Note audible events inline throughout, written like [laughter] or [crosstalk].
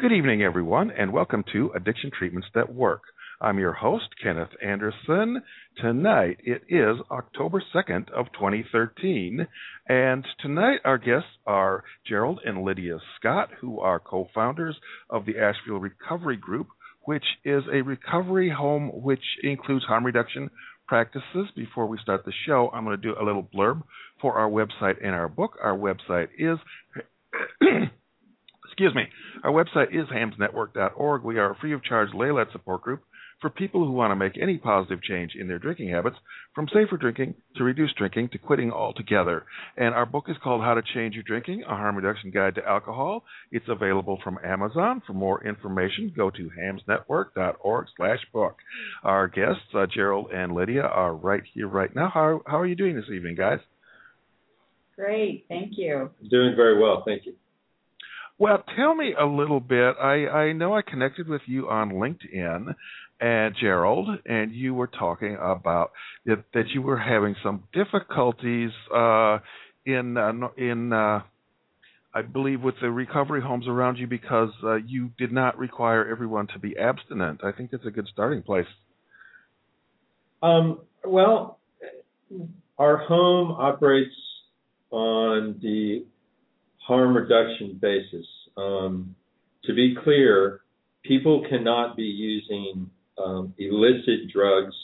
Good evening, everyone, and welcome to Addiction Treatments That Work. I'm your host, Kenneth Anderson. Tonight it is October 2nd of 2013, and tonight our guests are Gerald and Lydia Scott, who are co-founders of the Asheville Recovery Group, which is a recovery home which includes harm reduction practices. Before we start the show, I'm going to do a little blurb for our website and our book. Our website is [clears throat] excuse me. Our website is hamsnetwork.org. We are a free of charge lay-led support group for people who want to make any positive change in their drinking habits, from safer drinking to reduced drinking to quitting altogether. And our book is called How to Change Your Drinking: A Harm Reduction Guide to Alcohol. It's available from Amazon. For more information, go to hamsnetwork.org/book. Our guests, uh, Gerald and Lydia, are right here right now. How how are you doing this evening, guys? Great, thank you. Doing very well, thank you. Well, tell me a little bit. I, I know I connected with you on LinkedIn, and Gerald, and you were talking about that, that you were having some difficulties uh, in uh, in uh, I believe with the recovery homes around you because uh, you did not require everyone to be abstinent. I think that's a good starting place. Um, well, our home operates on the harm reduction basis. Um, to be clear, people cannot be using um, illicit drugs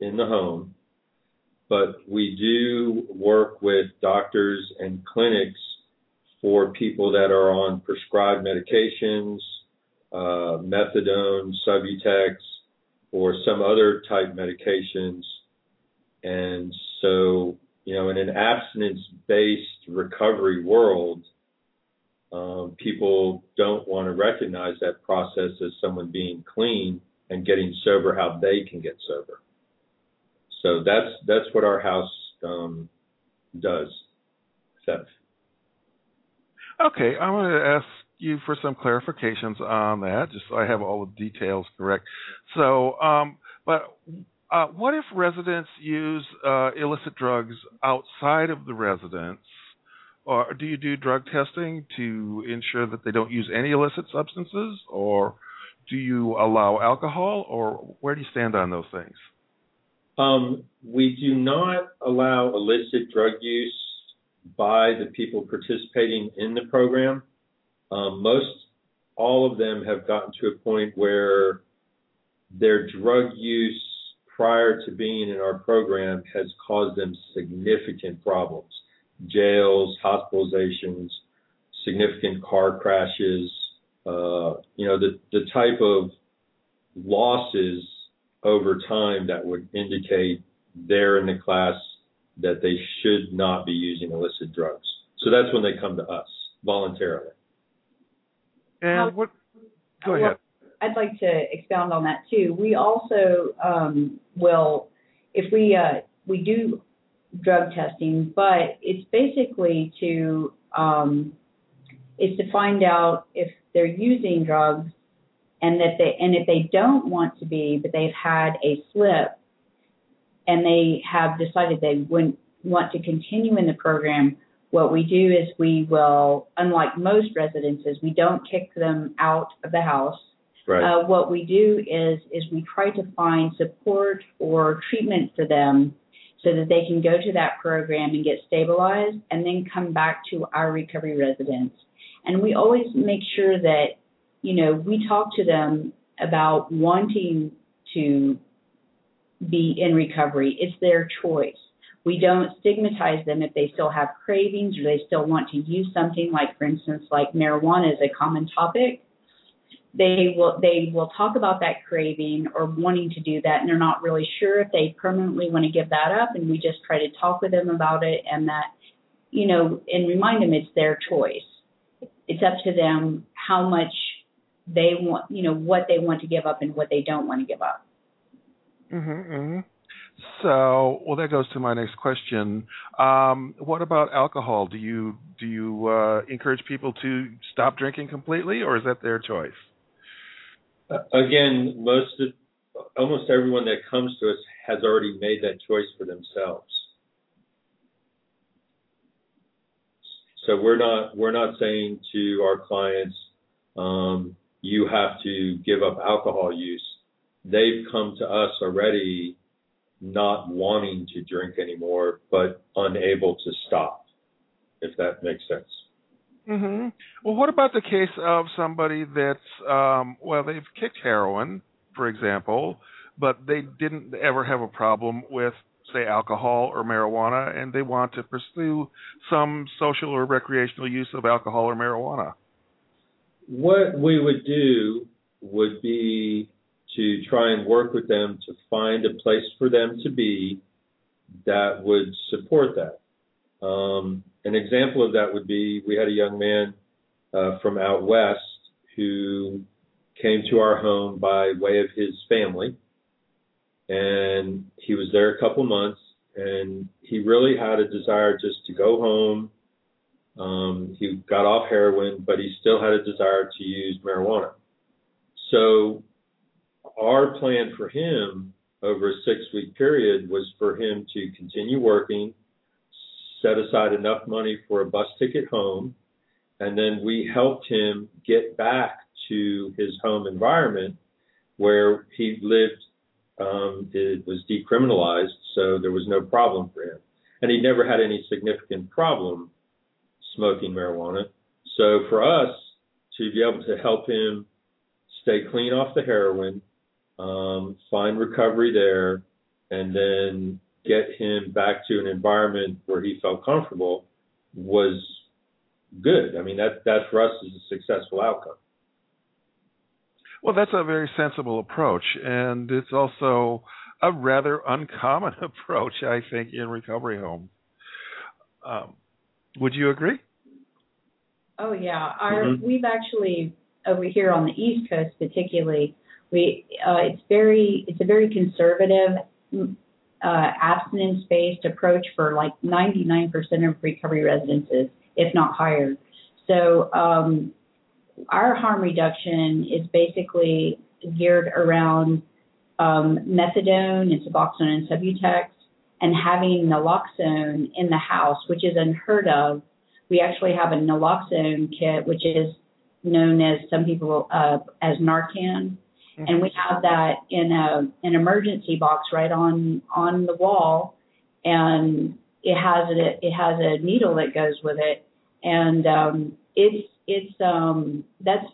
in the home, but we do work with doctors and clinics for people that are on prescribed medications, uh, methadone, Subutex, or some other type medications. And so, you know, in an abstinence based recovery world, um, people don't want to recognize that process as someone being clean and getting sober how they can get sober. So that's that's what our house um, does. Seth. Okay, I want to ask you for some clarifications on that, just so I have all the details correct. So, um, but uh, what if residents use uh, illicit drugs outside of the residence? Or do you do drug testing to ensure that they don't use any illicit substances, or do you allow alcohol, or where do you stand on those things? Um, we do not allow illicit drug use by the people participating in the program. Um, most all of them have gotten to a point where their drug use prior to being in our program has caused them significant problems jails, hospitalizations, significant car crashes, uh, you know, the, the type of losses over time that would indicate they're in the class that they should not be using illicit drugs. So that's when they come to us voluntarily. And what? Go ahead. I'd like to expound on that too. We also um, will, if we uh, we do drug testing, but it's basically to um, is to find out if they're using drugs and that they and if they don't want to be, but they've had a slip and they have decided they wouldn't want to continue in the program, what we do is we will, unlike most residences, we don't kick them out of the house. Right. Uh, what we do is is we try to find support or treatment for them so that they can go to that program and get stabilized and then come back to our recovery residence. And we always make sure that, you know, we talk to them about wanting to be in recovery. It's their choice. We don't stigmatize them if they still have cravings or they still want to use something like, for instance, like marijuana is a common topic they will they will talk about that craving or wanting to do that and they're not really sure if they permanently want to give that up and we just try to talk with them about it and that you know and remind them it's their choice. It's up to them how much they want you know what they want to give up and what they don't want to give up. Mhm mhm so well that goes to my next question. Um, what about alcohol? Do you do you uh, encourage people to stop drinking completely or is that their choice again, most of, almost everyone that comes to us has already made that choice for themselves. So we're not we're not saying to our clients, um, you have to give up alcohol use. They've come to us already not wanting to drink anymore, but unable to stop, if that makes sense. Hmm Well, what about the case of somebody that's, um, well, they've kicked heroin, for example, but they didn't ever have a problem with, say, alcohol or marijuana, and they want to pursue some social or recreational use of alcohol or marijuana? What we would do would be to try and work with them to find a place for them to be that would support that. Um, an example of that would be we had a young man uh, from out west who came to our home by way of his family, and he was there a couple months, and he really had a desire just to go home. Um, he got off heroin, but he still had a desire to use marijuana. So our plan for him over a six week period was for him to continue working, set aside enough money for a bus ticket home, and then we helped him get back to his home environment where he lived. Um, it was decriminalized, so there was no problem for him. And he never had any significant problem smoking marijuana. So for us to be able to help him stay clean off the heroin, um, find recovery there, and then get him back to an environment where he felt comfortable was good. I mean, that that for us is a successful outcome. Well, that's a very sensible approach, and it's also a rather uncommon [laughs] approach, I think, in recovery homes. Um, would you agree? Oh yeah, our mm-hmm. we've actually over here on the East Coast, particularly, we uh, it's very it's a very conservative uh, abstinence based approach for like 99% of recovery residences, if not higher. So um, our harm reduction is basically geared around um, methadone and Suboxone and Subutex, and having naloxone in the house, which is unheard of. We actually have a naloxone kit, which is known as some people uh, as Narcan, mm-hmm. and we have that in a an emergency box right on on the wall, and it has a it has a needle that goes with it, and um, it's it's um that's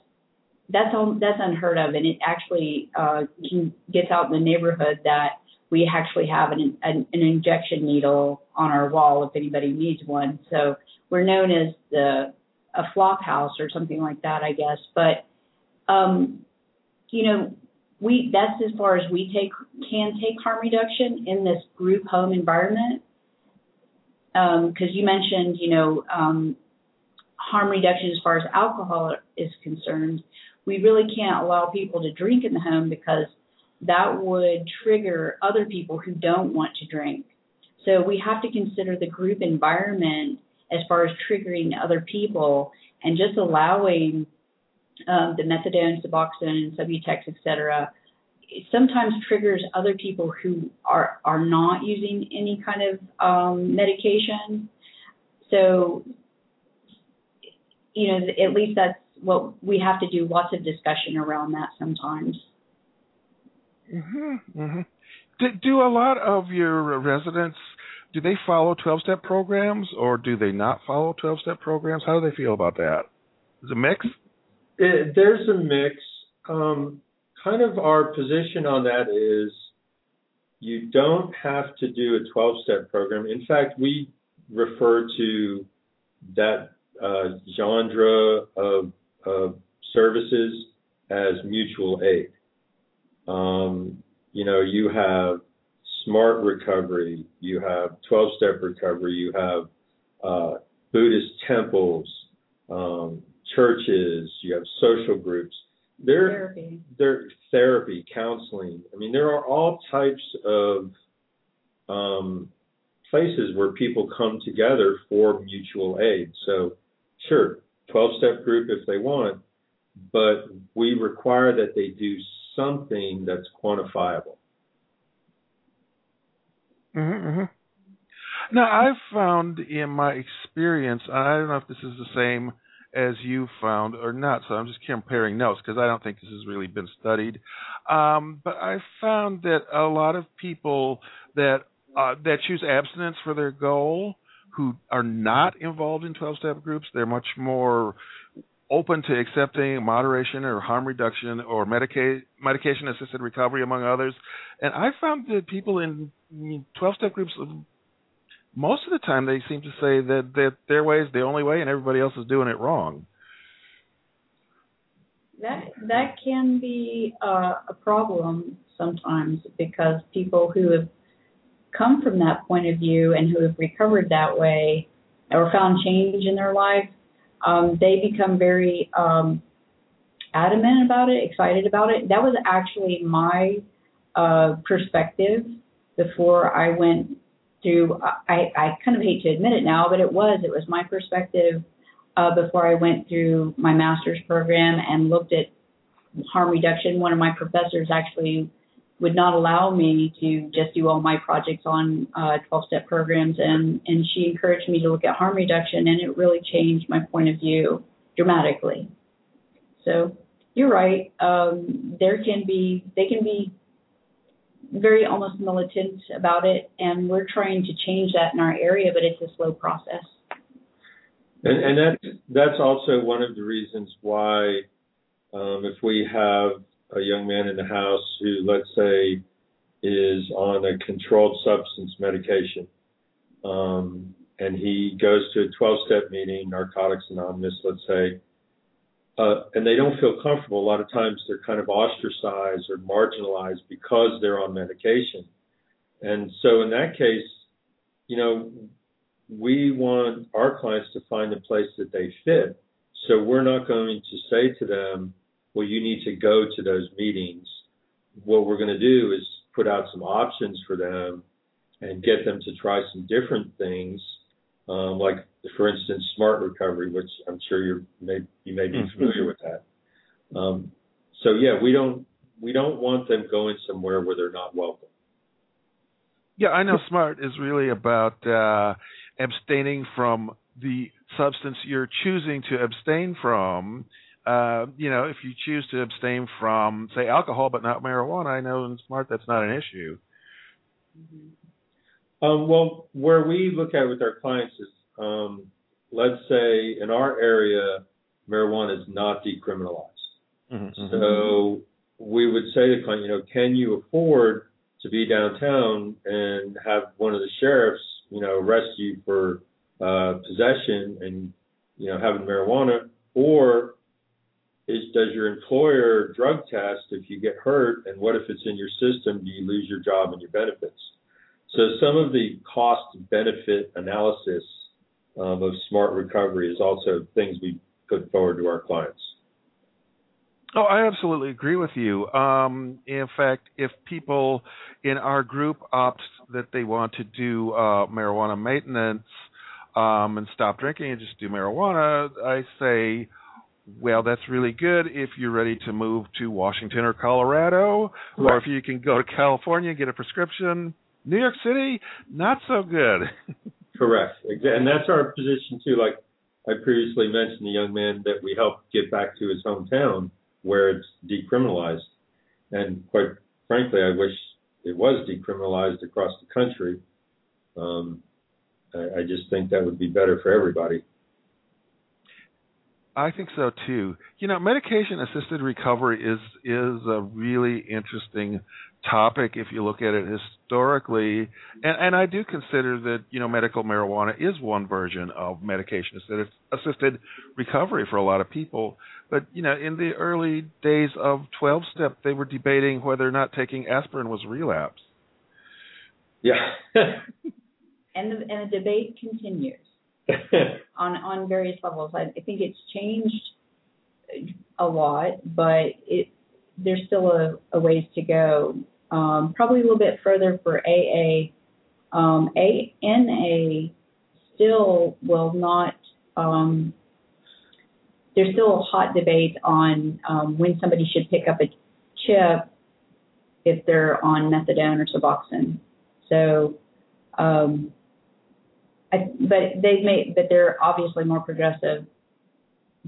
that's that's unheard of, and it actually uh, gets out in the neighborhood that we actually have an, an, an injection needle on our wall if anybody needs one. So we're known as the a flop house or something like that, I guess. But um, you know, we that's as far as we take can take harm reduction in this group home environment. Because um, you mentioned, you know, um, harm reduction as far as alcohol is concerned, we really can't allow people to drink in the home because that would trigger other people who don't want to drink. So we have to consider the group environment as far as triggering other people and just allowing um, the methadone, Suboxone, Subutex, etc. Sometimes triggers other people who are are not using any kind of um, medication. So you know, at least that's what we have to do. Lots of discussion around that sometimes. Mhm. Mhm. Do, do a lot of your residents do they follow 12-step programs or do they not follow 12-step programs? How do they feel about that? Is it a mix? It, there's a mix. Um, kind of our position on that is you don't have to do a 12-step program. In fact, we refer to that uh, genre of, of, services as mutual aid. Um, you know, you have smart recovery, you have 12 step recovery, you have uh, Buddhist temples, um, churches, you have social groups. There, therapy. There, therapy, counseling. I mean, there are all types of um, places where people come together for mutual aid. So, sure, 12 step group if they want, but we require that they do something that's quantifiable. Mm-hmm, mm-hmm. Now, I've found in my experience, I don't know if this is the same as you found or not. So I'm just comparing notes because I don't think this has really been studied. Um, but I found that a lot of people that uh, that choose abstinence for their goal who are not involved in 12 step groups, they're much more open to accepting moderation or harm reduction or medica- medication assisted recovery, among others. And I found that people in 12 step groups, most of the time, they seem to say that, that their way is the only way and everybody else is doing it wrong. That that can be uh, a problem sometimes because people who have come from that point of view and who have recovered that way or found change in their life um, they become very um, adamant about it, excited about it. That was actually my uh, perspective before I went I, I kind of hate to admit it now, but it was it was my perspective uh, before I went through my master's program and looked at harm reduction. One of my professors actually would not allow me to just do all my projects on uh, 12-step programs, and and she encouraged me to look at harm reduction, and it really changed my point of view dramatically. So you're right. Um, there can be they can be very almost militant about it, and we're trying to change that in our area, but it's a slow process. And, and that's that's also one of the reasons why, um, if we have a young man in the house who, let's say, is on a controlled substance medication, um, and he goes to a 12-step meeting, Narcotics Anonymous, let's say, uh, and they don't feel comfortable. A lot of times they're kind of ostracized or marginalized because they're on medication. And so in that case, you know, we want our clients to find a place that they fit. So we're not going to say to them, well, you need to go to those meetings. What we're going to do is put out some options for them and get them to try some different things, um, like for instance, smart recovery, which I'm sure you may you may be mm-hmm. familiar with that. Um, so yeah, we don't we don't want them going somewhere where they're not welcome. Yeah, I know smart is really about uh, abstaining from the substance you're choosing to abstain from uh, you know, if you choose to abstain from, say, alcohol but not marijuana, I know in SMART that's not an issue. Um, well, where we look at it with our clients is, um, let's say in our area, marijuana is not decriminalized. Mm-hmm. So we would say to the client, you know, can you afford to be downtown and have one of the sheriffs, you know, arrest you for uh, possession and, you know, having marijuana, or is does your employer drug test if you get hurt and what if it's in your system do you lose your job and your benefits so some of the cost benefit analysis um, of smart recovery is also things we put forward to our clients Oh, I absolutely agree with you. Um, in fact, if people in our group opt that they want to do uh, marijuana maintenance um, and stop drinking and just do marijuana, I say, well, that's really good if you're ready to move to Washington or Colorado, right. or if you can go to California and get a prescription. New York City, not so good. [laughs] Correct, and that's our position too. Like I previously mentioned, the young man that we helped get back to his hometown where it's decriminalized, and quite frankly, I wish it was decriminalized across the country. Um, I, I just think that would be better for everybody. I think so too. You know, medication assisted recovery is is a really interesting topic if you look at it historically, and and I do consider that you know medical marijuana is one version of medication assisted assisted recovery for a lot of people. But you know, in the early days of 12 step, they were debating whether or not taking aspirin was relapse. Yeah. [laughs] and the, and the debate continues. [laughs] on on various levels. I, I think it's changed a lot, but it there's still a, a ways to go. Um, probably a little bit further for AA. Um, ANA still will not. Um, there's still a hot debate on um, when somebody should pick up a chip if they're on methadone or Suboxone. So um, I, but they've made, but they're obviously more progressive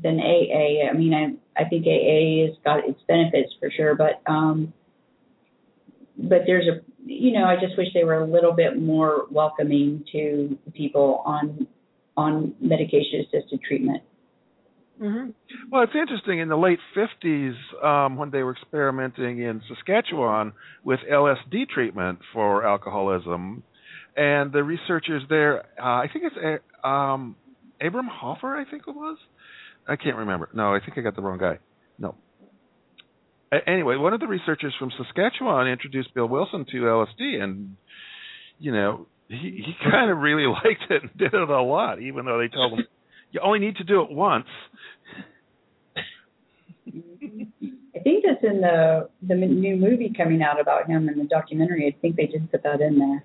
than AA. I mean, I I think AA has got its benefits for sure, but um, but there's a you know I just wish they were a little bit more welcoming to people on on medication assisted treatment. Mm-hmm. Well, it's interesting. In the late 50s, um, when they were experimenting in Saskatchewan with LSD treatment for alcoholism, and the researchers there, uh, I think it's um, Abram Hoffer, I think it was. I can't remember. No, I think I got the wrong guy. No. Anyway, one of the researchers from Saskatchewan introduced Bill Wilson to LSD, and you know, he he [laughs] kind of really liked it and did it a lot, even though they told him [laughs] you only need to do it once. I think that's in the the new movie coming out about him and the documentary. I think they did put that in there.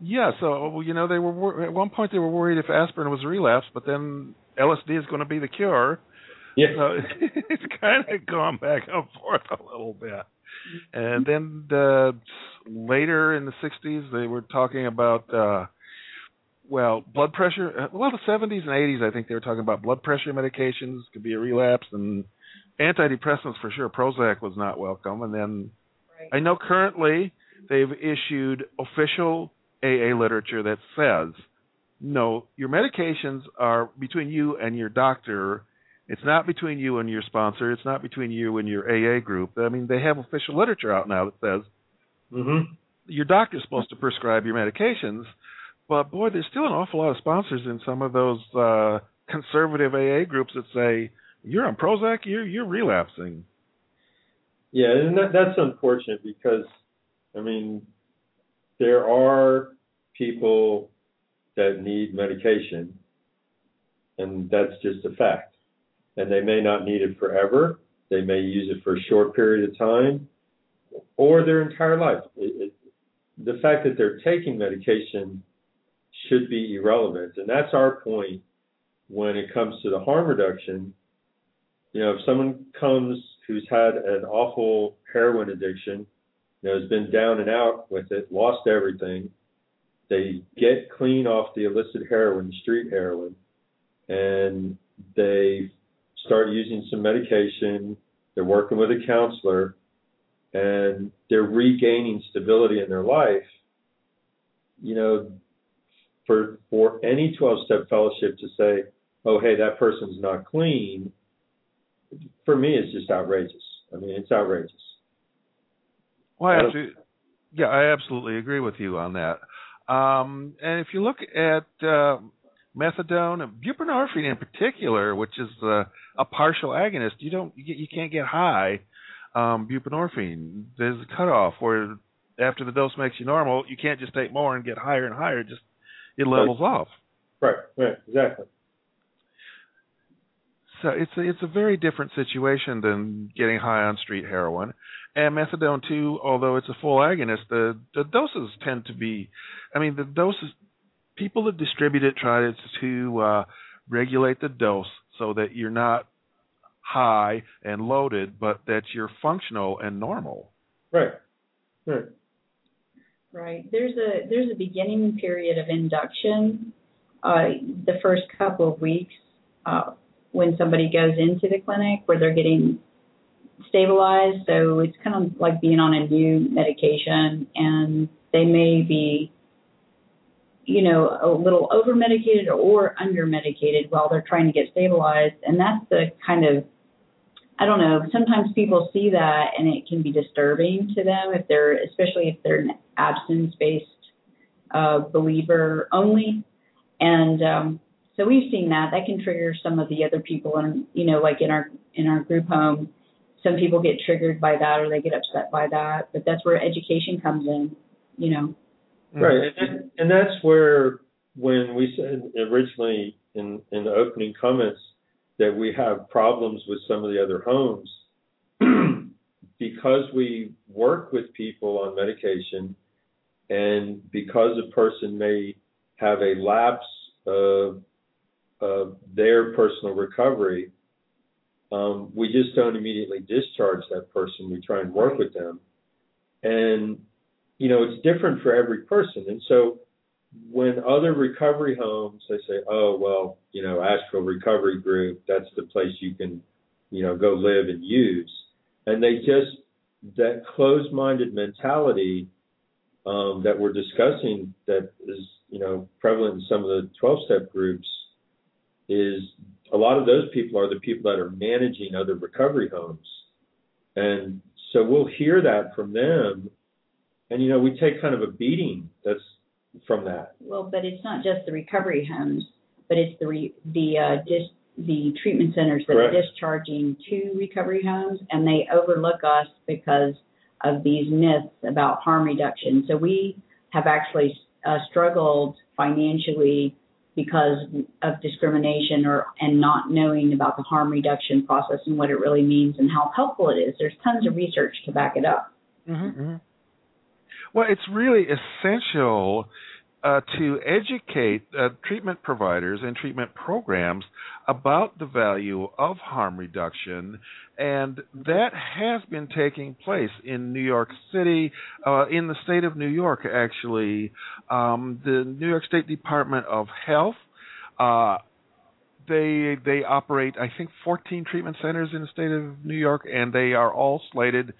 Yeah, so well, you know they were at one point they were worried if aspirin was a relapse, but then LSD is going to be the cure. Yeah, so [laughs] it's kind of gone back and forth a little bit. And then the, later in the 60s, they were talking about uh well, blood pressure. Uh, well, the 70s and 80s, I think they were talking about blood pressure medications could be a relapse, and antidepressants for sure. Prozac was not welcome, and then right. I know currently they've issued official AA literature that says no, your medications are between you and your doctor. It's not between you and your sponsor. It's not between you and your AA group. I mean, they have official literature out now that says mm-hmm. your doctor's supposed to prescribe your medications but boy, there's still an awful lot of sponsors in some of those uh, conservative AA groups that say you're on Prozac, you're you're relapsing. Yeah, and that, that's unfortunate because, I mean, there are people that need medication, and that's just a fact. And they may not need it forever. They may use it for a short period of time, or their entire life. It, it, the fact that they're taking medication should be irrelevant. And that's our point when it comes to the harm reduction. You know, if someone comes who's had an awful heroin addiction, you know, has been down and out with it, lost everything, they get clean off the illicit heroin, street heroin, and they start using some medication, they're working with a counselor, and they're regaining stability in their life, you know, for for any 12 step fellowship to say, oh hey, that person's not clean, for me it's just outrageous. I mean, it's outrageous. Well, I absolutely, yeah, I absolutely agree with you on that. Um, and if you look at uh, methadone and buprenorphine in particular, which is uh, a partial agonist, you don't you, get, you can't get high um, buprenorphine. There's a cutoff where after the dose makes you normal, you can't just take more and get higher and higher. It Just it levels right. off. Right, right, exactly. So it's a, it's a very different situation than getting high on street heroin. And methadone too, although it's a full agonist, the the doses tend to be, I mean, the doses. People that distribute it try to uh, regulate the dose so that you're not high and loaded, but that you're functional and normal. Right. Right. Right. There's a there's a beginning period of induction, uh, the first couple of weeks uh, when somebody goes into the clinic where they're getting stabilized. So it's kind of like being on a new medication, and they may be, you know, a little over medicated or under medicated while they're trying to get stabilized, and that's the kind of I don't know. Sometimes people see that and it can be disturbing to them if they're, especially if they're an abstinence-based uh, believer only. And um, so we've seen that. That can trigger some of the other people, and you know, like in our in our group home, some people get triggered by that or they get upset by that. But that's where education comes in. You know. Right, and, and that's where when we said originally in in the opening comments that we have problems with some of the other homes [clears throat] because we work with people on medication and because a person may have a lapse of, of their personal recovery, um, we just don't immediately discharge that person. We try and work with them. And, you know, it's different for every person. And so when other recovery homes they say, oh well, you know, Asheville Recovery Group, that's the place you can, you know, go live and use, and they just that closed-minded mentality um, that we're discussing that is, you know, prevalent in some of the 12-step groups is a lot of those people are the people that are managing other recovery homes, and so we'll hear that from them, and you know, we take kind of a beating that's from that. Well, but it's not just the recovery homes, but it's the re, the uh, dis, the treatment centers that Correct. are discharging to recovery homes, and they overlook us because of these myths about harm reduction. So we have actually uh, struggled financially because of discrimination or and not knowing about the harm reduction process and what it really means and how helpful it is. There's tons of research to back it up. Mm-hmm. Well, it's really essential uh, to educate uh, treatment providers and treatment programs about the value of harm reduction, and that has been taking place in New York City, uh, in the state of New York, actually. Um, the New York State Department of Health. Uh, they they operate I think 14 treatment centers in the state of New York, and they are all slated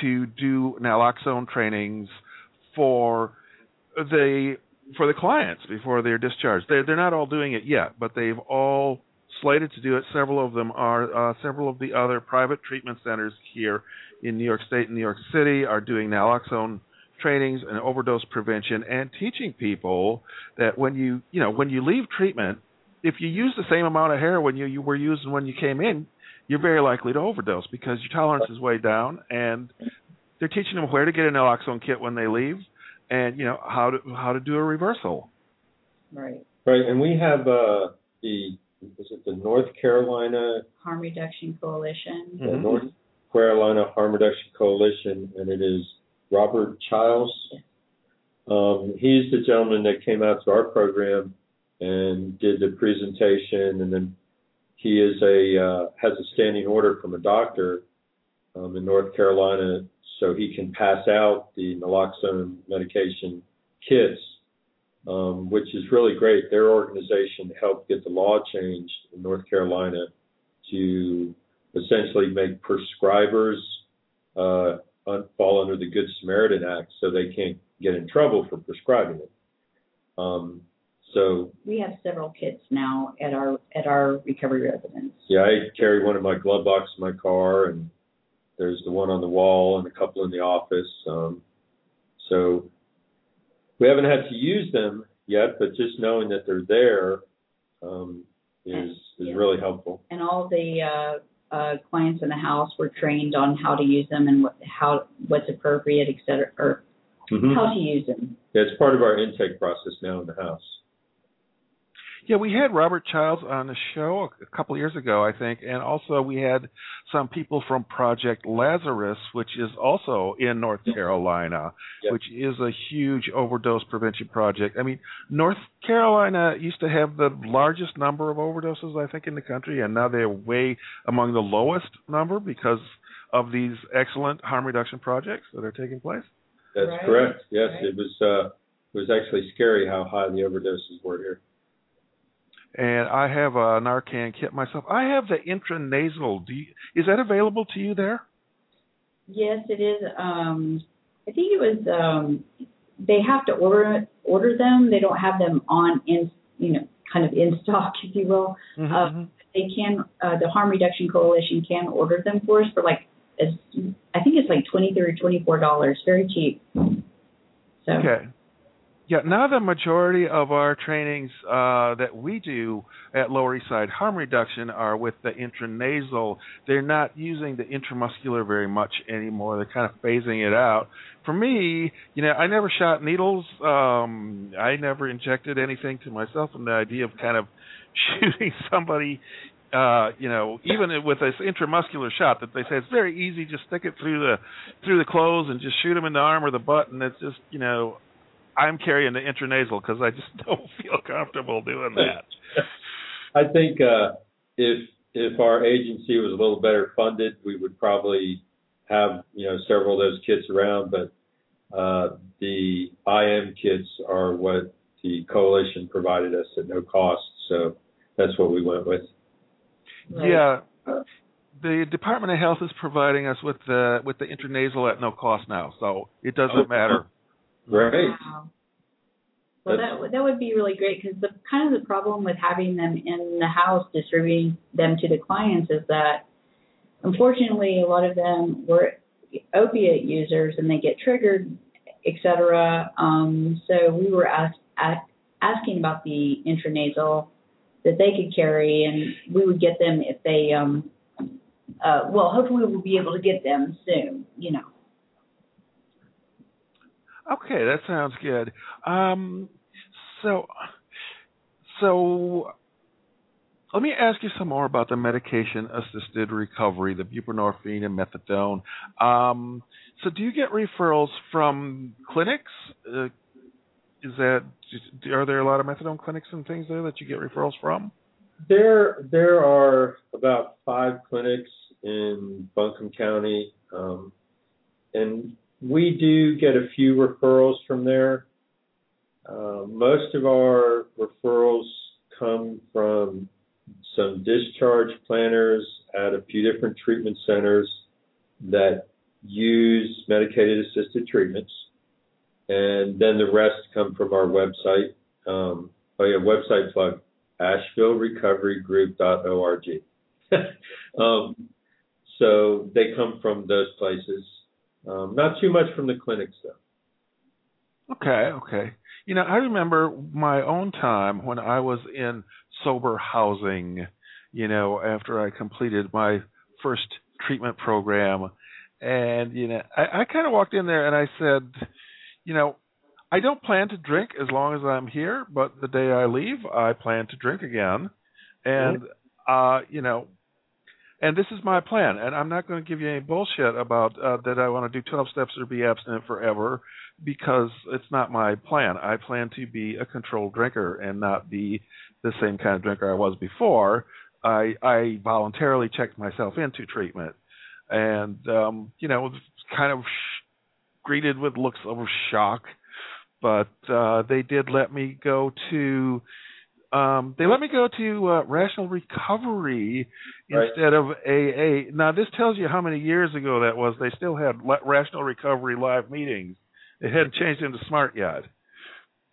to do naloxone trainings for the for the clients before they're discharged. They're they're not all doing it yet, but they've all slated to do it. Several of them are. Uh, several of the other private treatment centers here in New York State and New York City are doing naloxone trainings and overdose prevention and teaching people that when you you know when you leave treatment, if you use the same amount of heroin you, you were using when you came in, you're very likely to overdose because your tolerance is way down and they're teaching them where to get a naloxone kit when they leave and you know how to how to do a reversal. Right. Right, and we have uh, the is it the North Carolina Harm Reduction Coalition. the Mhm. North Carolina Harm Reduction Coalition, and it is Robert Childs. Um, he's the gentleman that came out to our program and did the presentation, and then he is a uh, has a standing order from a doctor um, in North Carolina, so he can pass out the naloxone medication kits, um, which is really great. Their organization helped get the law changed in North Carolina to essentially make prescribers uh, fall under the Good Samaritan Act, so they can't get in trouble for prescribing it. Um, so We have several kits now at our at our recovery residence. yeah, I carry one in my glove box in my car, and there's the one on the wall and a couple in the office. Um, so we haven't had to use them yet, but just knowing that they're there um, is is really helpful. And all the uh, uh, clients in the house were trained on how to use them and what how what's appropriate, et cetera, or Mhm. how to use them. Yeah, it's part of our intake process now in the house. Yeah, we had Robert Childs on the show a couple years ago, I think, and also we had some people from Project Lazarus, which is also in North Carolina, Yep. which is a huge overdose prevention project. I mean, North Carolina used to have the largest number of overdoses, I think, in the country, and now they're way among the lowest number because of these excellent harm reduction projects that are taking place. That's Right, correct. Yes, right. it was uh, it was actually scary how high the overdoses were here. And I have a Narcan kit myself. I have the intranasal. Do you, is that available to you there? Yes, it is. Um, I think it was. Um, they have to order order them. They don't have them on in you know kind of in [laughs] stock, if you will. Mm-hmm. Uh, they can. Uh, the Harm Reduction Coalition can order them for us for like as I think it's like twenty three or twenty four dollars. Very cheap. So Okay. Yeah, now the majority of our trainings uh, that we do at Lower East Side harm reduction are with the intranasal. They're not using the intramuscular very much anymore. They're kind of phasing it out. For me, you know, I never shot needles. Um, I never injected anything to myself, and the idea of kind of [laughs] shooting somebody uh, you know, even with this intramuscular shot that they say it's very easy, just stick it through the through the clothes and just shoot them in the arm or the butt, and it's just you know, I'm carrying the intranasal because I just [laughs] don't feel comfortable doing that. [laughs] I think uh, if if our agency was a little better funded, we would probably have you know several of those kits around. But uh, the IM kits are what the coalition provided us at no cost. So that's what we went with. Yeah. The Department of Health is providing us with the with the intranasal at no cost now, so it doesn't matter. Great. Wow. Well, that that would be really great because the kind of the problem with having them in the house distributing them to the clients is that unfortunately a lot of them were opiate users and they get triggered, etc. Um, so we were asked, asking about the intranasal that they could carry, and we would get them if they. Um, uh, well, hopefully we'll be able to get them soon. You know. Okay, that sounds good. Um, so, so let me ask you some more about the medication-assisted recovery, the buprenorphine and methadone. Um, so, do you get referrals from clinics? Uh, is that are there a lot of methadone clinics and things there that you get referrals from? There, there are about five clinics in Buncombe County, um, and we do get a few referrals from there. Uh, most of our referrals come from some discharge planners at a few different treatment centers that use medicated assisted treatments. And then the rest come from our website. Um, oh, yeah, website plug AshevilleRecoveryGroup.org. [laughs] um, so they come from those places. Um, not too much from the clinics, though. Okay, okay. You know, I remember my own time when I was in sober housing, you know, after I completed my first treatment program. And, you know, I, I kind of walked in there and I said, you know, I don't plan to drink as long as I'm here, but the day I leave, I plan to drink again. And, uh, you know, and this is my plan. And I'm not going to give you any bullshit about uh, that I want to do 12 steps or be abstinent forever because it's not my plan. I plan to be a controlled drinker and not be the same kind of drinker I was before. I I voluntarily checked myself into treatment, and um, you know, kind of sh- greeted with looks of shock, but uh, they did let me go to. Um, they let me go to uh, Rational Recovery right. instead of AA. Now, this tells you how many years ago that was. They still had Rational Recovery live meetings it hadn't changed into smart yet.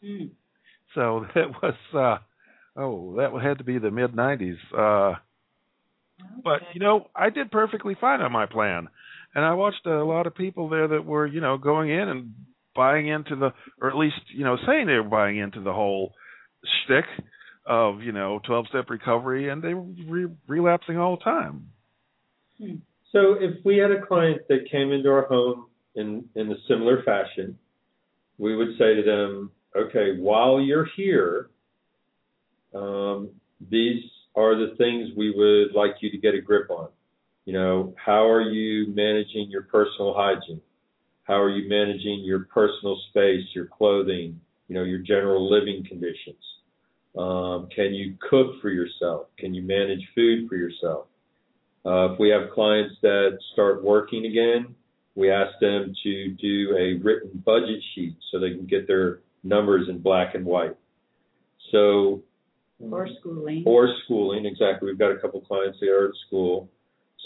Mm. So [laughs] that was uh oh, that had to be the mid nineties. Uh okay. but you know, I did perfectly fine on my plan. And I watched a lot of people there that were, you know, going in and buying into the or at least, you know, saying they were buying into the whole shtick of, you know, twelve step recovery and they were re- relapsing all the time. Hmm. So if we had a client that came into our home in, in a similar fashion, we would say to them, okay, while you're here, um, these are the things we would like you to get a grip on. You know, how are you managing your personal hygiene? How are you managing your personal space, your clothing, you know, your general living conditions? Um, can you cook for yourself? Can you manage food for yourself? Uh, if we have clients that start working again, we ask them to do a written budget sheet so they can get their numbers in black and white. So or schooling. Or schooling, exactly. We've got a couple clients that are at school.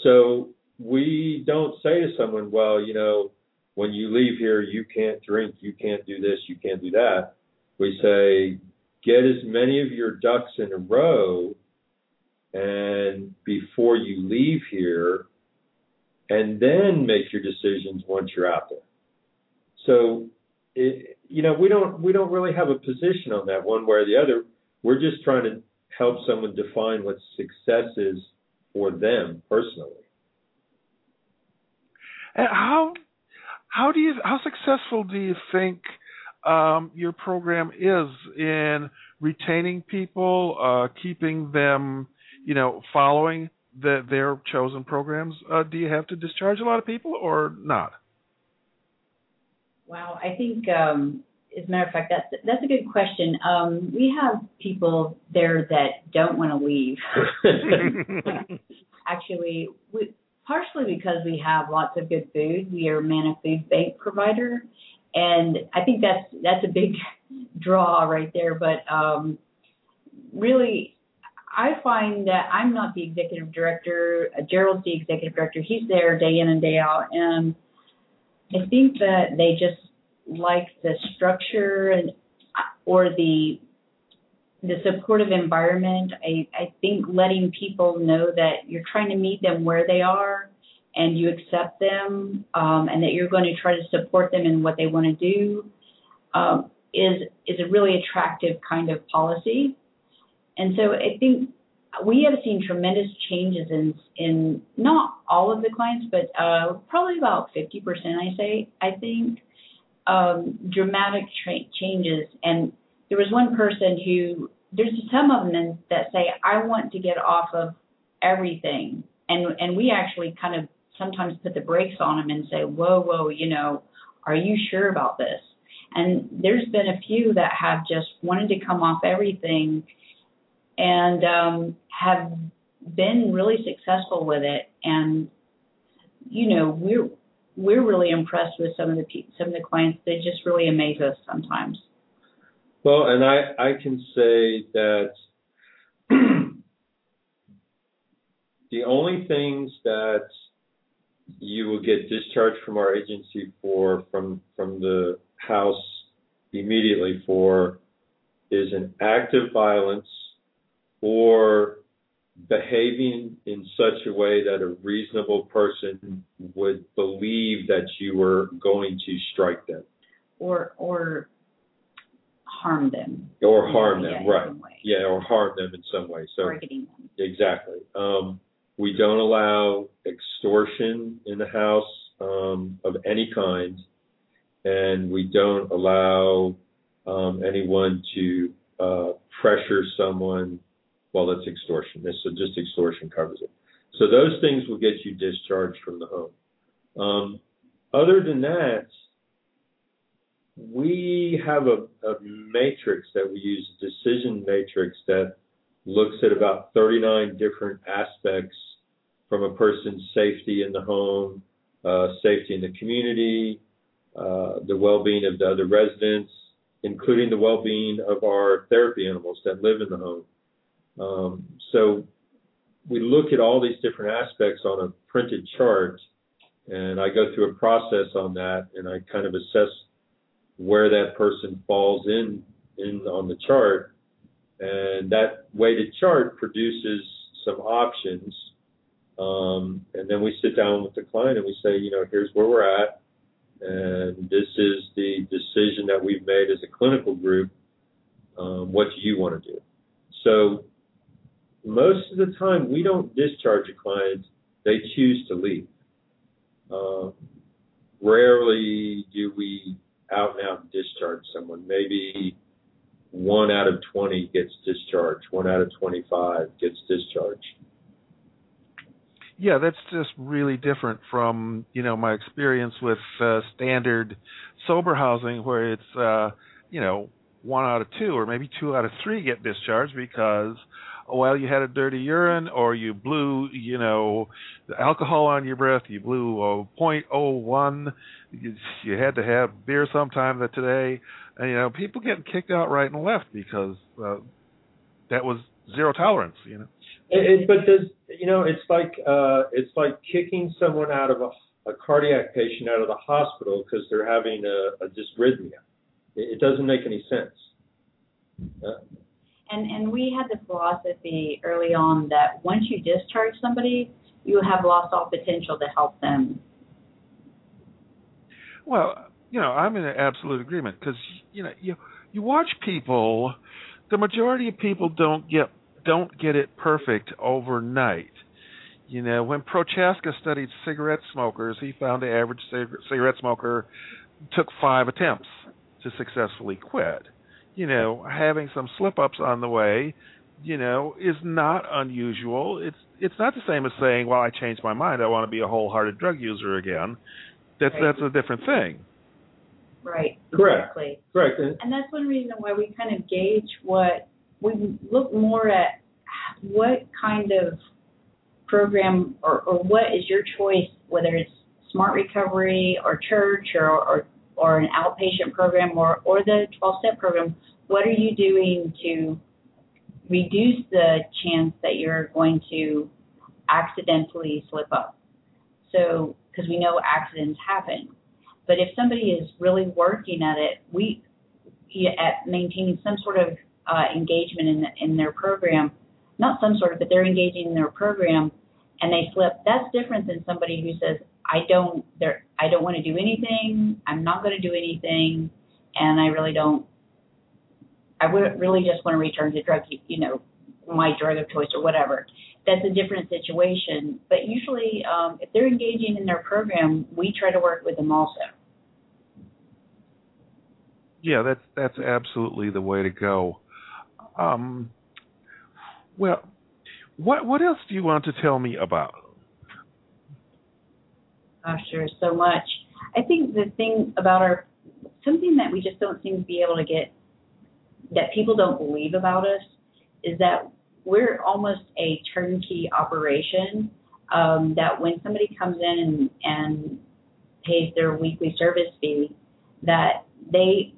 So we don't say to someone, well, you know, when you leave here, you can't drink, you can't do this, you can't do that. We say, get as many of your ducks in a row, and before you leave here, and then make your decisions once you're out there. So, it, you know, we don't we don't really have a position on that one way or the other. We're just trying to help someone define what success is for them personally. And how how do you how successful do you think um, your program is in retaining people, uh, keeping them, you know, following the, their chosen programs, uh, do you have to discharge a lot of people or not? Wow, I think, um, as a matter of fact, that's that's a good question. Um, we have people there that don't want to leave. [laughs] Actually, we, partially because we have lots of good food. We are a Manna Food Bank provider, and I think that's that's a big [laughs] draw right there. But um, really, I find that I'm not the executive director. Uh, Gerald's the executive director. He's there day in and day out, and I think that they just like the structure and or the the supportive environment. I, I think letting people know that you're trying to meet them where they are and you accept them um, and that you're going to try to support them in what they want to do um, is is a really attractive kind of policy. And so I think we have seen tremendous changes in in not all of the clients, but uh, probably about 50%. I say I think um, dramatic tra- changes. And there was one person who there's some of them that say I want to get off of everything, and and we actually kind of sometimes put the brakes on them and say, whoa, whoa, you know, are you sure about this? And there's been a few that have just wanted to come off everything and um, have been really successful with it. And you know, we're we're really impressed with some of the some of the clients. They just really amaze us sometimes. Well, and I I can say that [clears throat] the only things that you will get discharged from our agency for from from the house immediately for is an act of violence or behaving in such a way that a reasonable person would believe that you were going to strike them. Or or harm them. Or harm them yeah, right. yeah or harm them in some way so. Targeting them. Exactly. Um, we don't allow extortion in the house um, of any kind, and we don't allow um, anyone to uh, pressure someone. Well, that's extortion. So just extortion covers it. So those things will get you discharged from the home. Um, other than that, we have a, a, matrix that we use, a decision matrix that looks at about 39 different aspects from a person's safety in the home, uh, safety in the community, uh, the well-being of the other residents, including the well-being of our therapy animals that live in the home. Um, so we look at all these different aspects on a printed chart, and I go through a process on that, and I kind of assess where that person falls in in on the chart, and that weighted chart produces some options um, and then we sit down with the client and we say, you know, here's where we're at, and this is the decision that we've made as a clinical group. Um, what do you want to do? So most of the time, we don't discharge a client; they choose to leave. Uh, rarely do we out and out discharge someone. Maybe one out of 20 gets discharged, one out of 25 gets discharged. Yeah, that's just really different from you know my experience with uh, standard sober housing, where it's uh, you know one out of two or maybe two out of three get discharged because well you had a dirty urine or you blew you know alcohol on your breath, you blew a point oh one, you, you had to have beer sometime that today, and you know people getting kicked out right and left because uh, that was zero tolerance, you know. It, it, but does you know it's like uh, it's like kicking someone out of a, a cardiac patient out of the hospital because they're having a, a dysrhythmia. It, it doesn't make any sense. Uh, and and we had the philosophy early on that once you discharge somebody, you have lost all potential to help them. Well, you know, I'm in absolute agreement because you know you you watch people. The majority of people don't get don't get it perfect overnight. You know, when Prochaska studied cigarette smokers, he found the average cigarette smoker took five attempts to successfully quit. You know, having some slip ups on the way, you know, is not unusual. It's it's not the same as saying, "Well, I changed my mind. I want to be a wholehearted drug user again." That's that's a different thing. Right. Correct. Exactly. Correct. And that's one reason why we kind of gauge what we look more at what kind of program or, or what is your choice, whether it's smart recovery or church or, or or an outpatient program or, or the 12 step program, what are you doing to reduce the chance that you're going to accidentally slip up? So, because we know accidents happen. But if somebody is really working at it, we at maintaining some sort of uh, engagement in the, in their program, not some sort of, but they're engaging in their program, and they slip. That's different than somebody who says, "I don't, there, I don't want to do anything. I'm not going to do anything, and I really don't. I would really just want to return to drug, you know, my drug of choice or whatever." That's a different situation. But usually, um, if they're engaging in their program, we try to work with them also. Yeah, that's that's absolutely the way to go. Um, well, what what else do you want to tell me about? Oh, sure, so much. I think the thing about our something that we just don't seem to be able to get that people don't believe about us is that we're almost a turnkey operation. Um, that when somebody comes in and, and pays their weekly service fee, that they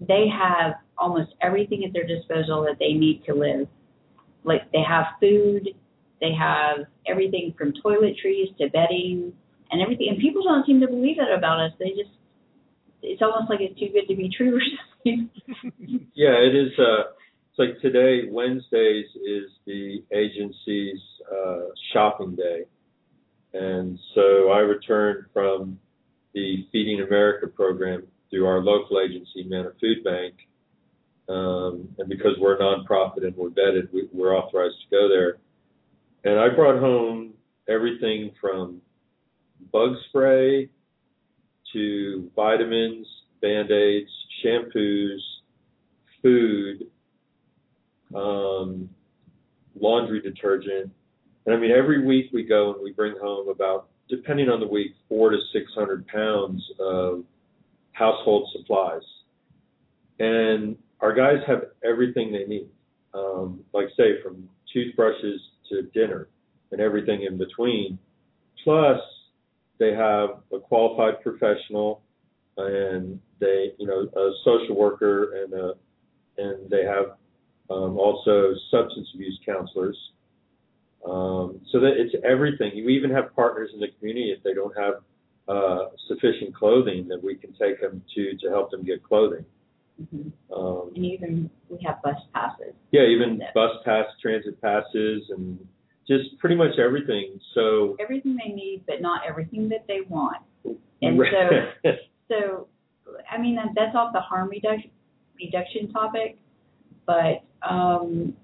they have almost everything at their disposal that they need to live. Like they have food, they have everything from toiletries to bedding and everything. And people don't seem to believe that about us. They just, it's almost like it's too good to be true or something. [laughs] yeah, it is. Uh, it's like today, Wednesdays is the agency's uh, shopping day. And so I returned from the Feeding America program through our local agency, Manna Food Bank. Um, and because we're a nonprofit and we're vetted, we, we're authorized to go there. And I brought home everything from bug spray to vitamins, band aids, shampoos, food, um, laundry detergent. And I mean, every week we go and we bring home about, depending on the week, four to 600 pounds of household supplies. And our guys have everything they need, um, like say from toothbrushes to dinner and everything in between. Plus, they have a qualified professional, and they, you know, a social worker, and a, and they have um, also substance abuse counselors. Um, so that it's everything. You even have partners in the community if they don't have uh, sufficient clothing that we can take them to to help them get clothing. Mm-hmm. Um, and even we have bus passes. Yeah, even bus pass, transit passes, and just pretty much everything. So everything they need, but not everything that they want. [laughs] And so, so I mean that, that's off the harm reduction reduction topic, but um,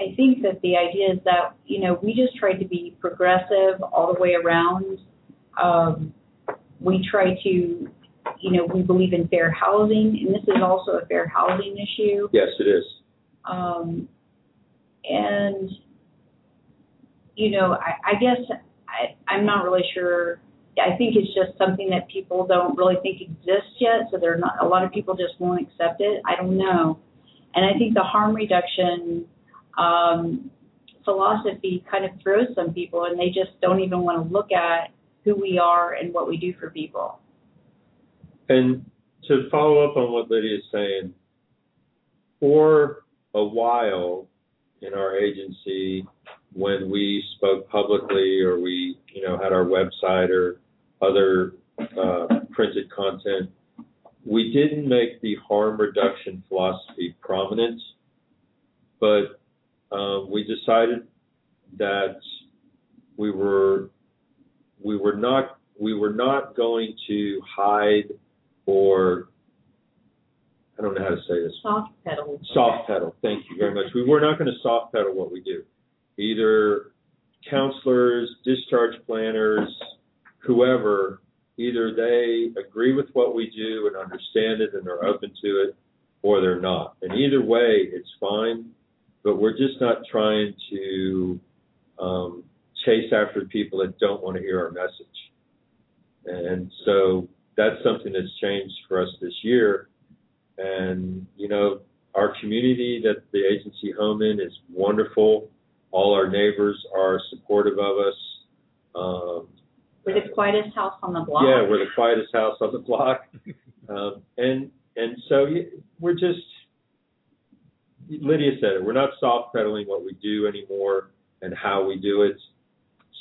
I think that the idea is that you know we just try to be progressive all the way around. Um, we try to, you know, we believe in fair housing, and this is also a fair housing issue. Yes, it is. Um, and you know, I, I guess I, I'm not really sure. I think it's just something that people don't really think exists yet, so they're not. A lot of people just won't accept it. I don't know, and I think the harm reduction um, philosophy kind of throws some people, and they just don't even want to look at who we are and what we do for people. And to follow up on what Lydia is saying, for a while in our agency, when we spoke publicly or we, you know, had our website or other uh, printed content, we didn't make the harm reduction philosophy prominent, but um, we decided that we were we were not we were not going to hide or I don't know how to say this. Soft pedal. Soft pedal. Thank you very much. We were not going to soft pedal what we do. Either counselors, discharge planners, whoever, either they agree with what we do and understand it and are open to it, or they're not. And either way, it's fine. But we're just not trying to um, chase after people that don't want to hear our message. And so that's something that's changed for us this year. And, you know, our community that the agency home in is wonderful. All our neighbors are supportive of us. Um, we're the quietest house on the block. Yeah, we're the quietest house on the block. [laughs] Um, and and so we're just Lydia said it. We're not soft pedaling what we do anymore and how we do it.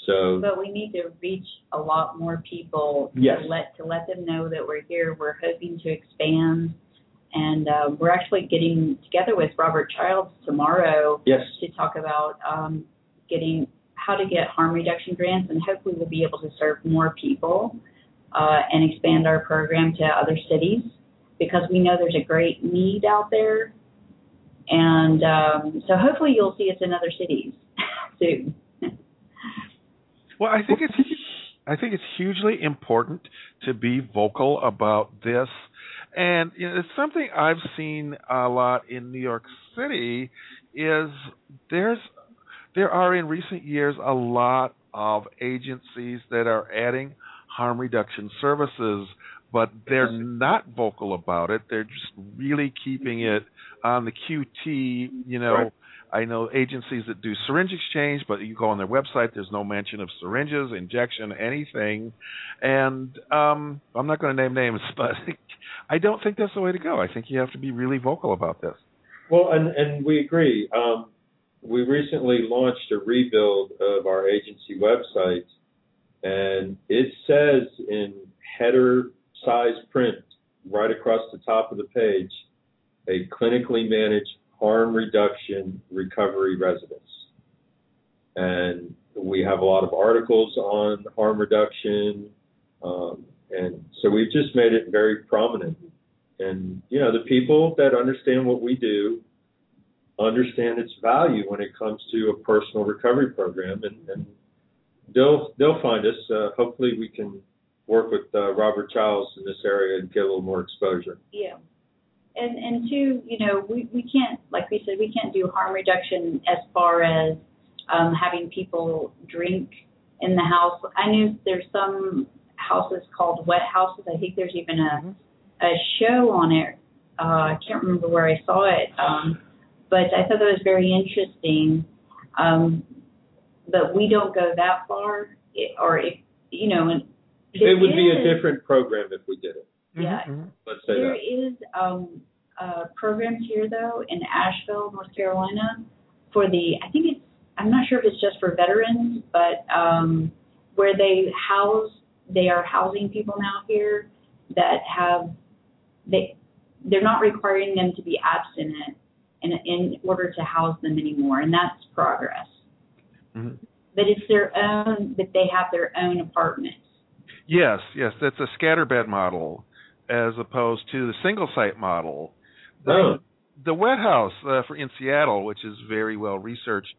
So, but we need to reach a lot more people yes. to let to let them know that we're here. We're hoping to expand, and uh, we're actually getting together with Robert Childs tomorrow yes. to talk about um, getting how to get harm reduction grants, and hopefully we'll be able to serve more people uh, and expand our program to other cities because we know there's a great need out there. And um, so hopefully you'll see us in other cities [laughs] soon. well, I think it's I think it's hugely important to be vocal about this. And you know, it's something I've seen a lot in New York City is there's there are in recent years a lot of agencies that are adding harm reduction services, but they're not vocal about it. They're just really keeping it on the QT. You know, right. I know agencies that do syringe exchange, but you go on their website, there's no mention of syringes, injection, anything. And um, I'm not going to name names, [laughs] but I don't think that's the way to go. I think you have to be really vocal about this. Well, and and we agree. Um, we recently launched a rebuild of our agency website and it says in header size print right across the top of the page a clinically managed harm reduction recovery residence. And we have a lot of articles on harm reduction. Um, and so we've just made it very prominent. And, you know, the people that understand what we do understand its value when it comes to a personal recovery program. And, and they'll they'll find us. Uh, hopefully, we can work with uh, Robert Childs in this area and get a little more exposure. Yeah, and and two, you know, we we can't like we said we can't do harm reduction as far as um, having people drink in the house. I knew there's some houses called wet houses. I think there's even a mm-hmm. a show on it. Uh, I can't remember where I saw it, um, but I thought that was very interesting. Um, but we don't go that far, it, or if you know, and it would is, be a different program if we did it. Yeah, mm-hmm. let's say there that. is um, uh, programs here though in Asheville, North Carolina, for the I think it's I'm not sure if it's just for veterans, but um, where they house they are housing people now here that have they they're not requiring them to be abstinent in in order to house them anymore, and that's progress. Mm-hmm. But it's their own, but they have their own apartments. Yes, yes, that's a scatterbed model as opposed to the single site model. The, oh. the wet house uh, for in Seattle, which is very well researched,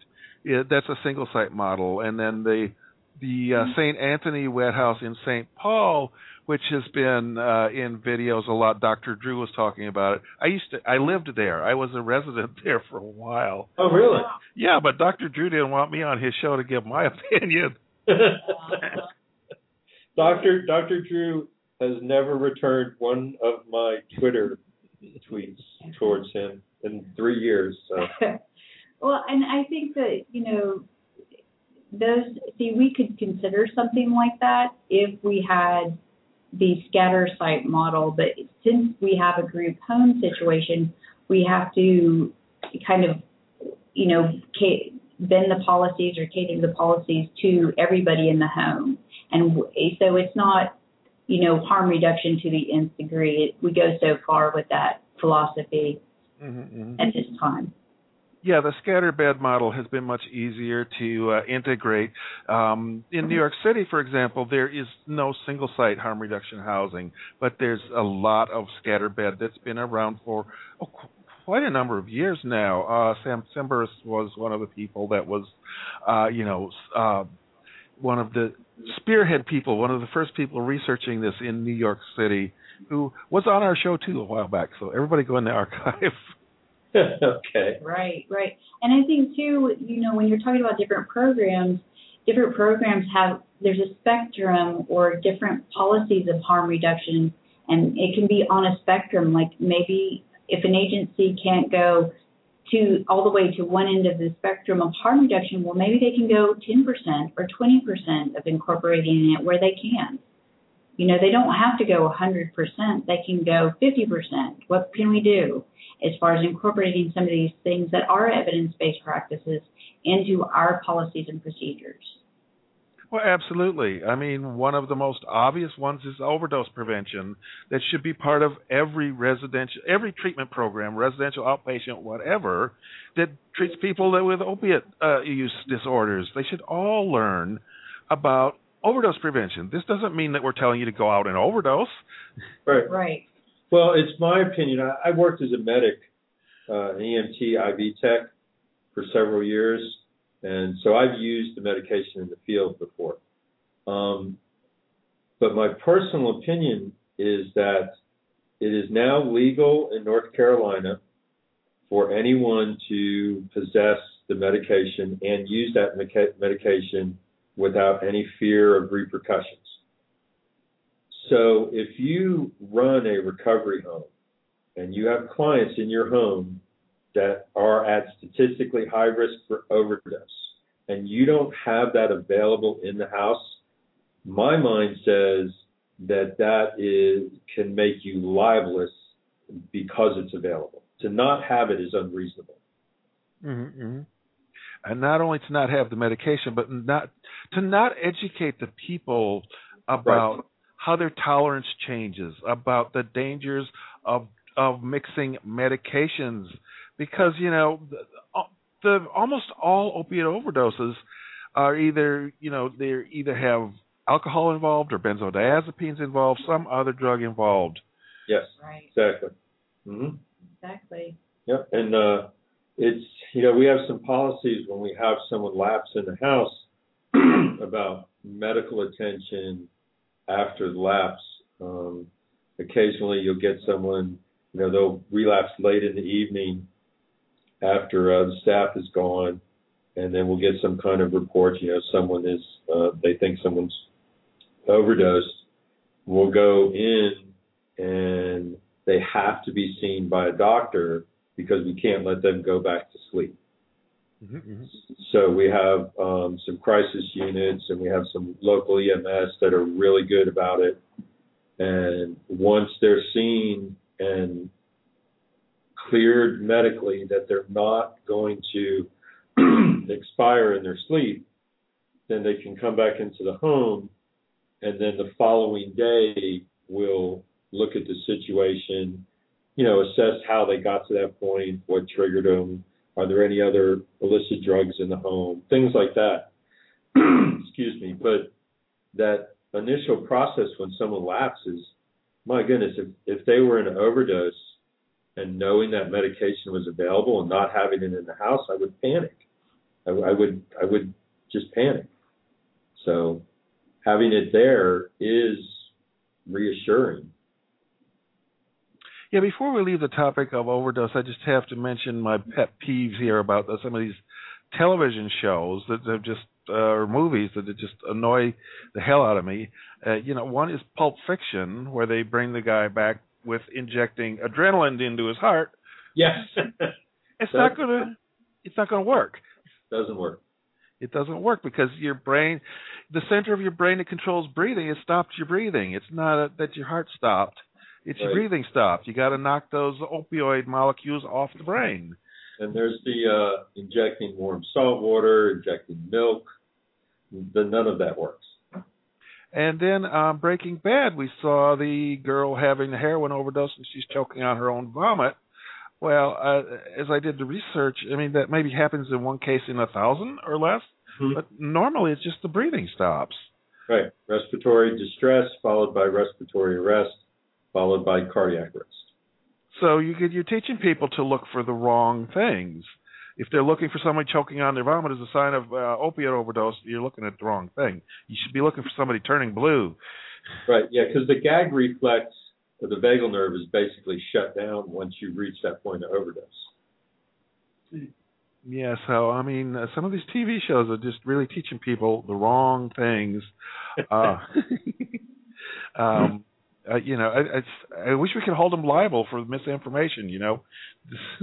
it, that's a single site model, and then the the uh, mm-hmm. St. Anthony Wet House in St. Paul which has been uh, in videos a lot. Dr. Drew was talking about it. I used to, I lived there. I was a resident [laughs] there for a while. Oh, really? Yeah, but Dr. Drew didn't want me on his show to give my [laughs] opinion. [laughs] Doctor Dr. Drew has never returned one of my Twitter tweets towards him in three years. So. [laughs] well, and I think that you know those. See, we could consider something like that if we had the scatter site model, but since we have a group home situation, we have to kind of, you know, bend the policies or cater the policies to everybody in the home. And so it's not, you know, harm reduction to the nth degree. we go so far with that philosophy mm-hmm, mm-hmm. at this time. Yeah, the scatterbed model has been much easier to uh, integrate. Um, in New York City, for example, there is no single site harm reduction housing, but there's a lot of scatterbed that's been around for oh, quite a number of years now. Uh, Sam Tsemberis was one of the people that was, uh, you know, uh, one of the spearhead people, one of the first people researching this in New York City, who was on our show too a while back. So everybody go in the archive. [laughs] okay. Right, right. And I think too, you know, when you're talking about different programs, different programs have there's a spectrum or different policies of harm reduction and it can be on a spectrum like maybe if an agency can't go to all the way to one end of the spectrum of harm reduction well maybe they can go 10% or 20% of incorporating it where they can you know, they don't have to go 100%, they can go 50%. What can we do as far as incorporating some of these things that are evidence based practices into our policies and procedures? Well, absolutely. I mean, one of the most obvious ones is overdose prevention that should be part of every residential, every treatment program, residential, outpatient, whatever, that treats people with opiate uh, use disorders. They should all learn about overdose prevention. This doesn't mean that we're telling you to go out and overdose. Right. Right. Well, it's my opinion. I, I worked as a medic, uh, an EMT IV tech for several years, and so I've used the medication in the field before. Um, but my personal opinion is that it is now legal in North Carolina for anyone to possess the medication and use that meca- medication without any fear of repercussions. So if you run a recovery home and you have clients in your home that are at statistically high risk for overdose and you don't have that available in the house, my mind says that that is can make you libelous because it's available. To not have it is unreasonable. Mm-hmm. And not only to not have the medication, but not to not educate the people about right. how their tolerance changes, about the dangers of of mixing medications, because you know the, the almost all opiate overdoses are either you know they either have alcohol involved or benzodiazepines involved, some other drug involved. Yes, right. exactly. Mm-hmm. Exactly. Yep, and uh, it's you know we have some policies when we have someone lapse in the house [clears throat] about medical attention after the lapse. Um, occasionally, you'll get someone, you know, they'll relapse late in the evening after uh, the staff is gone, and then we'll get some kind of report. You know, someone is, uh, they think someone's overdosed. We'll go in, and they have to be seen by a doctor because we can't let them go back to sleep. Mm-hmm, mm-hmm. So we have um, some crisis units and we have some local EMS that are really good about it. And once they're seen and cleared medically that they're not going to [clears throat] expire in their sleep, then they can come back into the home. And then the following day, we'll look at the situation, you know, assess how they got to that point, what triggered them, are there any other illicit drugs in the home? Things like that. [clears throat] Excuse me. But that initial process when someone lapses, my goodness, if, if they were in an overdose and knowing that medication was available and not having it in the house, I would panic. I, I would I would just panic. So having it there is reassuring. Yeah, before we leave the topic of overdose, I just have to mention my pet peeves here about some of these television shows that are just uh, or movies that just annoy the hell out of me. Uh, you know, one is Pulp Fiction, where they bring the guy back with injecting adrenaline into his heart. Yes, [laughs] it's not gonna. It's not gonna work. Doesn't work. It doesn't work because your brain, the center of your brain that controls breathing, it stops your breathing. It's not a, that your heart stopped it's right. your breathing stopped. You got to knock those opioid molecules off the brain. And there's the uh, injecting warm salt water, injecting milk. The, none of that works. And then um, Breaking Bad, we saw the girl having a heroin overdose and she's choking on her own vomit. Well, uh, as I did the research, I mean that maybe happens in one case in a thousand or less, mm-hmm. but normally it's just the breathing stops. Right, respiratory distress followed by respiratory arrest followed by cardiac arrest. So you could, you're teaching people to look for the wrong things. If they're looking for somebody choking on their vomit as a sign of uh, opiate overdose, you're looking at the wrong thing. You should be looking for somebody turning blue. Right. Yeah, because the gag reflex of the vagal nerve is basically shut down once you reach that point of overdose. Yeah, so I mean, uh, some of these TV shows are just really teaching people the wrong things. Uh, [laughs] um, uh, you know, I, I, I wish we could hold them liable for misinformation. You know.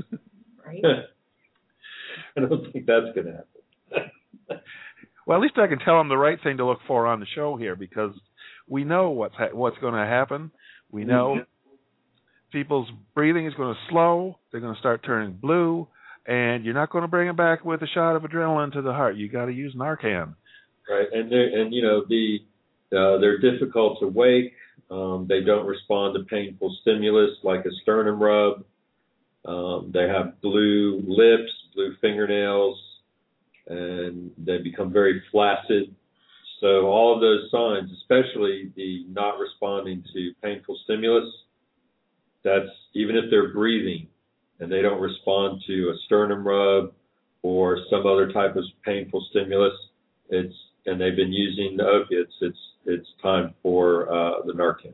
[laughs] right. [laughs] I don't think that's going to happen. [laughs] well, at least I can tell them the right thing to look for on the show here because we know what's ha- what's going to happen. We know mm-hmm. people's breathing is going to slow. They're going to start turning blue, and you're not going to bring them back with a shot of adrenaline to the heart. You got to use Narcan. Right, and and you know the uh, they're difficult to wake. Um, they don't respond to painful stimulus like a sternum rub. Um, they have blue lips, blue fingernails, and they become very flaccid. So all of those signs, especially the not responding to painful stimulus, that's even if they're breathing and they don't respond to a sternum rub or some other type of painful stimulus, it's and they've been using the opiates, it's it's time for uh, the Narcan.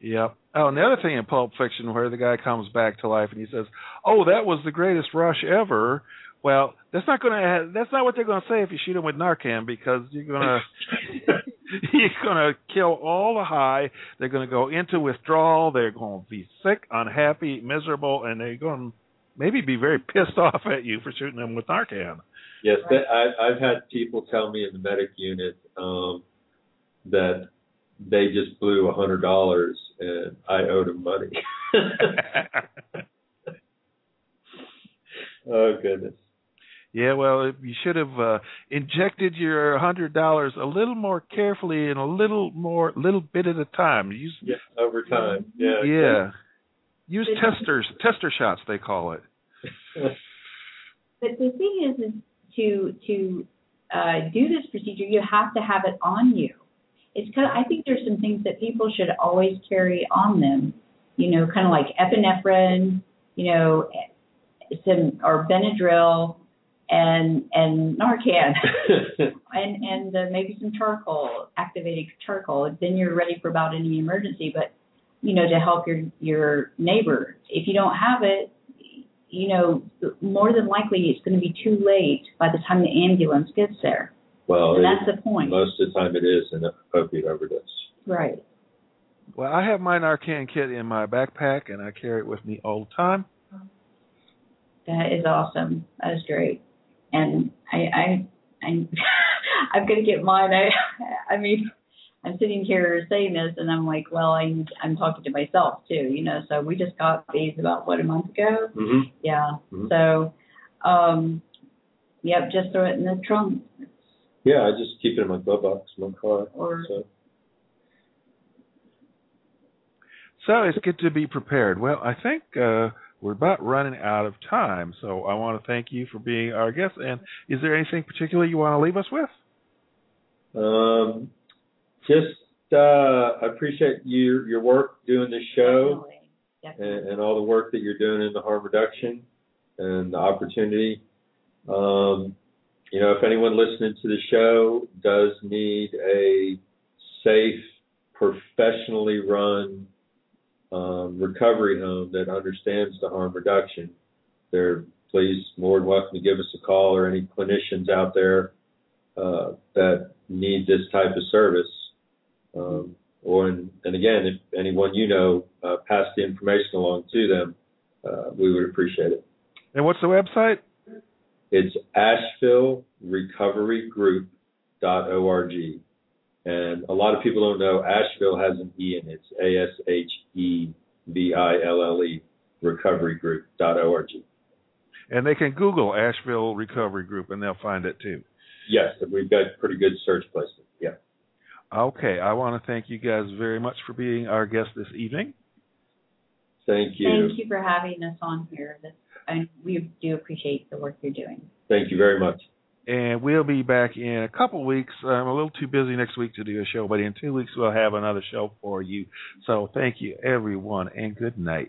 Yep. Oh, and the other thing in Pulp Fiction where the guy comes back to life and he says, "Oh, that was the greatest rush ever." Well, that's not going to that's not what they're going to say if you shoot him with Narcan because you're going [laughs] to [laughs] you're going to kill all the high. They're going to go into withdrawal. They're going to be sick, unhappy, miserable, and they're going to maybe be very pissed [laughs] off at you for shooting them with Narcan. Yes, right. I, I've had people tell me in the medic unit um, that they just blew a hundred dollars and I owed them money. [laughs] oh goodness. Yeah, well, you should have uh, injected your hundred dollars a little more carefully and a little more, little bit at a time. Use yeah, over time. Yeah. Yeah. Use testers, tester shots they call it. [laughs] but the thing is, is to to uh, do this procedure, you have to have it on you. It's kind of, I think there's some things that people should always carry on them. You know, kind of like epinephrine, you know, some or Benadryl and and Narcan [laughs] and and uh, maybe some charcoal, activated charcoal. Then you're ready for about any emergency. But you know, to help your your neighbor. If you don't have it, you know, more than likely it's going to be too late by the time the ambulance gets there. Well, and that's the point. Most of the time, it is an opiate overdose. Right. Well, I have my Narcan kit in my backpack, and I carry it with me all the time. That is awesome. That is great and I I I'm [laughs] I'm gonna get mine. I I mean I'm sitting here saying this and I'm like, well, I'm I'm talking to myself too, you know. So we just got these about what a month ago. Mm-hmm. Yeah. Mm-hmm. So, um, yep, just throw it in the trunk. Yeah, I just keep it in my glove box, in my car. Or, so. so it's good to be prepared. Well, I think. uh we're about running out of time, so I want to thank you for being our guest. And is there anything particular you want to leave us with? Um, just uh, I appreciate your your work doing this show Definitely. Definitely. And, and, all the work that you're doing in the harm reduction and the opportunity. Um, you know, if anyone listening to the show does need a safe, professionally run um, recovery home that understands the harm reduction, they're please more than welcome to give us a call or any clinicians out there uh, that need this type of service. Um, or and, and again, if anyone you know uh, pass the information along to them, uh, we would appreciate it. And what's the website? It's AshevilleRecoverygroup.org. And a lot of people don't know Asheville has an E in it. It's A S H E V I L L E recoverygroup.org. And they can Google Asheville Recovery Group and they'll find it too. Yes, we've got pretty good search placement. Yeah. Okay, I want to thank you guys very much for being our guest this evening. Thank you. Thank you for having us on here. and we do appreciate the work you're doing. Thank you very much and we'll be back in a couple of weeks. I'm a little too busy next week to do a show, but in two weeks we'll have another show for you. So thank you, everyone, and good night.